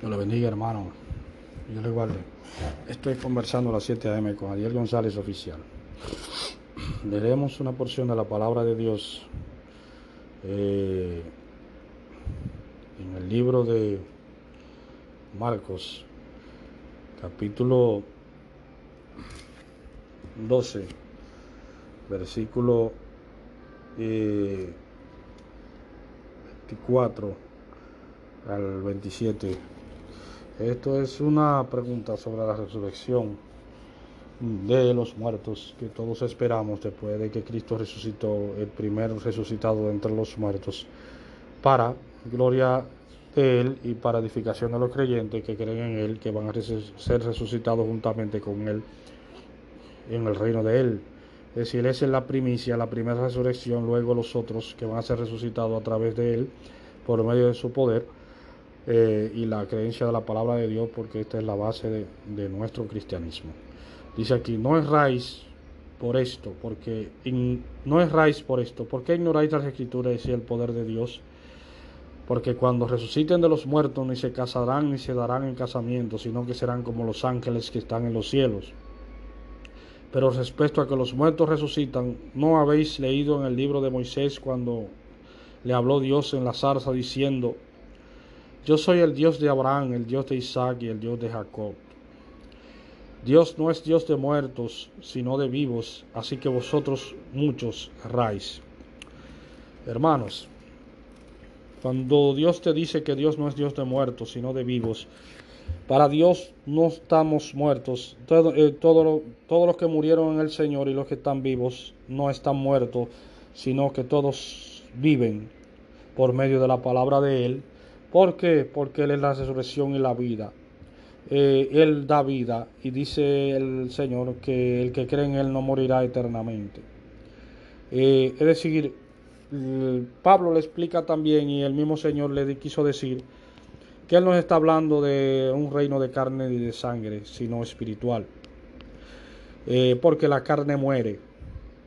Dios le bendiga, hermano. Dios le guarde. Estoy conversando a las 7 a.m. con Ariel González Oficial. Leeremos una porción de la palabra de Dios eh, en el libro de Marcos, capítulo 12, versículo eh, 24 al 27. Esto es una pregunta sobre la resurrección de los muertos que todos esperamos después de que Cristo resucitó, el primer resucitado entre los muertos, para gloria de Él y para edificación de los creyentes que creen en Él, que van a ser resucitados juntamente con Él en el reino de Él. Es decir, esa es la primicia, la primera resurrección, luego los otros que van a ser resucitados a través de Él, por medio de su poder eh, y la creencia de la palabra de Dios, porque esta es la base de, nuestro cristianismo. Dice aquí, no erráis por esto, porque no erráis por esto, porque ignoráis las escrituras y el poder de Dios? Porque cuando resuciten de los muertos ni se casarán ni se darán en casamiento, sino que serán como los ángeles que están en los cielos. Pero respecto a que los muertos resucitan, ¿no habéis leído en el libro de Moisés cuando le habló Dios en la zarza diciendo, Yo soy el Dios de Abraham, el Dios de Isaac y el Dios de Jacob? Dios no es Dios de muertos, sino de vivos, así que vosotros muchos erráis. Hermanos, cuando Dios te dice que Dios no es Dios de muertos, sino de vivos, para Dios no estamos muertos. Eh, todos los que murieron en el Señor y los que están vivos no están muertos, sino que todos viven por medio de la palabra de Él. ¿Por qué? Porque Él es la resurrección y la vida. Eh, él da vida y dice el Señor que el que cree en Él no morirá eternamente. Eh, es decir, Pablo le explica también y el mismo Señor le quiso decir que Él no está hablando de un reino de carne y de sangre, sino espiritual. Eh, porque la carne muere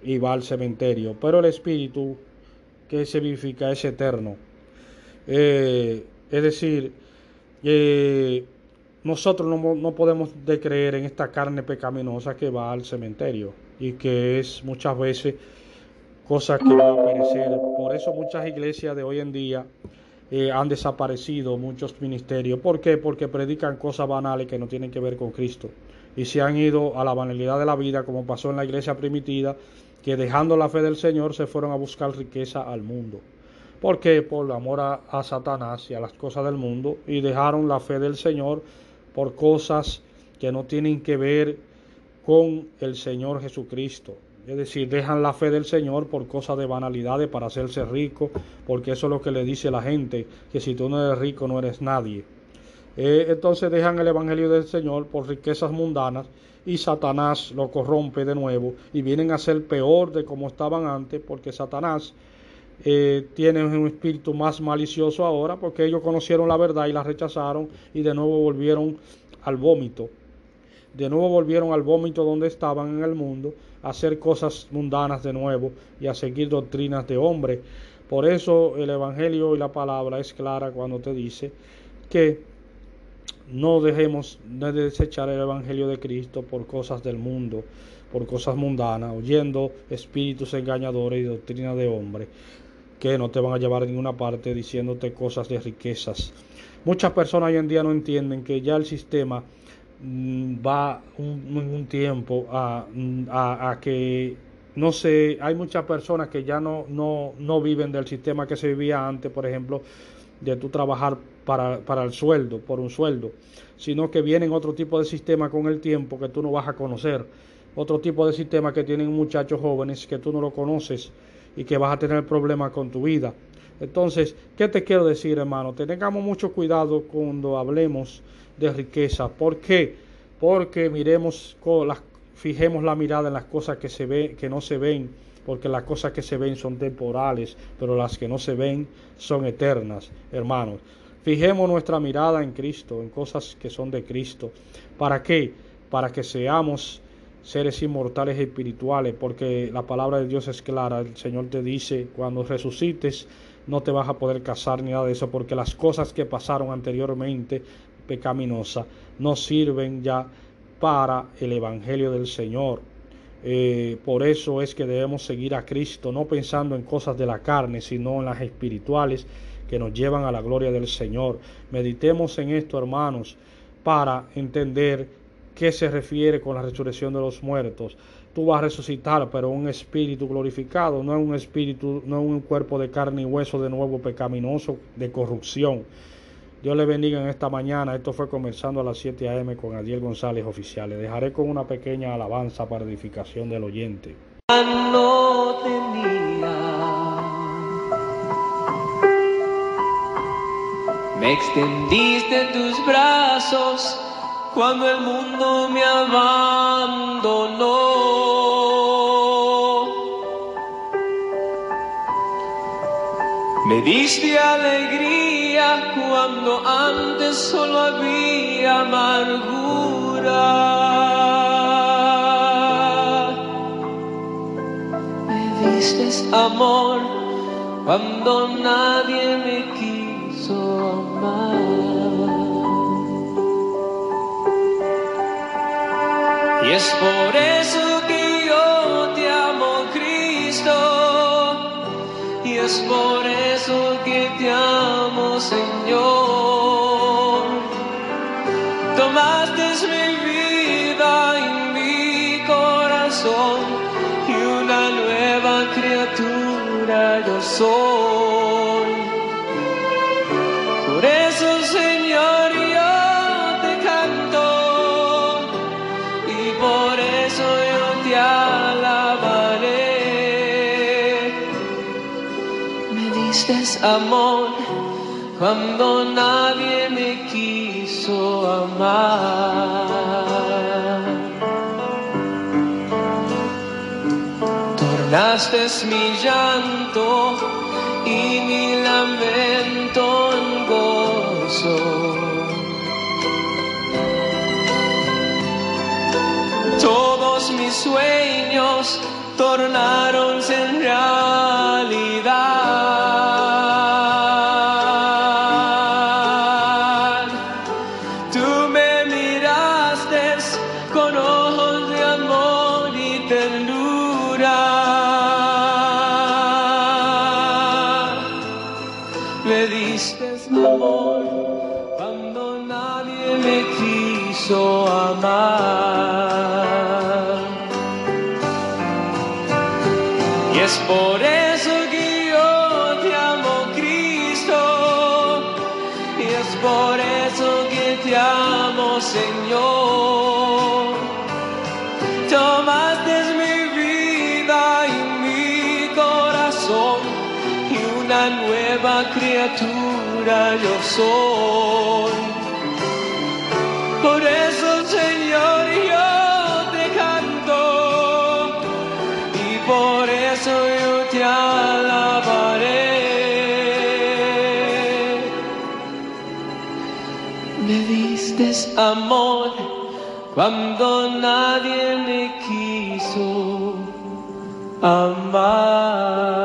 y va al cementerio, pero el espíritu que se vivifica es eterno. Es decir, nosotros no, podemos de creer en esta carne pecaminosa que va al cementerio y que es muchas veces cosa que va a perecer. Por eso muchas iglesias de hoy en día eh, han desaparecido, muchos ministerios. ¿Por qué? Porque predican cosas banales que no tienen que ver con Cristo. Y se han ido a la banalidad de la vida, como pasó en la iglesia primitiva, que dejando la fe del Señor se fueron a buscar riqueza al mundo. ¿Por qué? Por amor a Satanás y a las cosas del mundo y dejaron la fe del Señor por cosas que no tienen que ver con el Señor Jesucristo. Es decir, dejan la fe del Señor por cosas de banalidades para hacerse rico, porque eso es lo que le dice la gente, que si tú no eres rico no eres nadie. Eh, entonces dejan el Evangelio del Señor por riquezas mundanas y Satanás lo corrompe de nuevo y vienen a ser peor de como estaban antes, porque Satanás eh, tienen un espíritu más malicioso ahora porque ellos conocieron la verdad y la rechazaron y de nuevo volvieron al vómito. De nuevo volvieron al vómito donde estaban en el mundo, a hacer cosas mundanas de nuevo y a seguir doctrinas de hombre. Por eso el Evangelio y la palabra es clara cuando te dice que no dejemos de desechar el Evangelio de Cristo por cosas del mundo, por cosas mundanas, oyendo espíritus engañadores y doctrinas de hombre que no te van a llevar a ninguna parte diciéndote cosas de riquezas. Muchas personas hoy en día no entienden que ya el sistema mm, va un, un tiempo a, a, que no sé, hay muchas personas que ya no, no, no viven del sistema que se vivía antes, por ejemplo, de tú trabajar para, para, el sueldo, por un sueldo, sino que vienen otro tipo de sistema con el tiempo que tú no vas a conocer, otro tipo de sistema que tienen muchachos jóvenes que tú no lo conoces y que vas a tener problemas con tu vida. Entonces, ¿qué te quiero decir, hermano? Tengamos mucho cuidado cuando hablemos de riqueza. ¿Por qué? Porque miremos, fijemos la mirada en las cosas que, se ve, que no se ven, porque las cosas que se ven son temporales, pero las que no se ven son eternas, hermanos. Fijemos nuestra mirada en Cristo, en cosas que son de Cristo. ¿Para qué? Para que seamos seres inmortales espirituales, porque la palabra de Dios es clara. El Señor te dice, cuando resucites, no te vas a poder casar ni nada de eso, porque las cosas que pasaron anteriormente pecaminosa no sirven ya para el Evangelio del Señor. Eh, por eso es que debemos seguir a Cristo, no pensando en cosas de la carne, sino en las espirituales que nos llevan a la gloria del Señor. Meditemos en esto, hermanos, para entender qué se refiere con la resurrección de los muertos. Tú vas a resucitar, pero un espíritu glorificado, no es un espíritu, no es un cuerpo de carne y hueso de nuevo pecaminoso, de corrupción. Dios le bendiga en esta mañana. Esto fue comenzando a las 7 a.m. con Adiel González Oficial. Le dejaré con una pequeña alabanza para edificación del oyente. Me extendiste tus brazos cuando el mundo me abandonó. Me diste alegría cuando antes solo había amargura. Me diste amor cuando nadie me quiso amar. Es por eso que yo te amo, Cristo. Y es por eso que te amo, Señor. Tomaste mi vida y mi corazón y una nueva criatura yo soy. Diste amor cuando nadie me quiso amar. Tornaste mi llanto y mi lamento en gozo. Todos mis sueños tornaronse en realidad. Tú me miraste con ojos de amor y ternura. Me diste amor cuando nadie me quiso amar. Es por eso que yo te amo, Cristo. Y es por eso que te amo, Señor. Tomaste mi vida y mi corazón y una nueva criatura yo soy. Por eso, te alabaré. Me diste amor cuando nadie me quiso amar.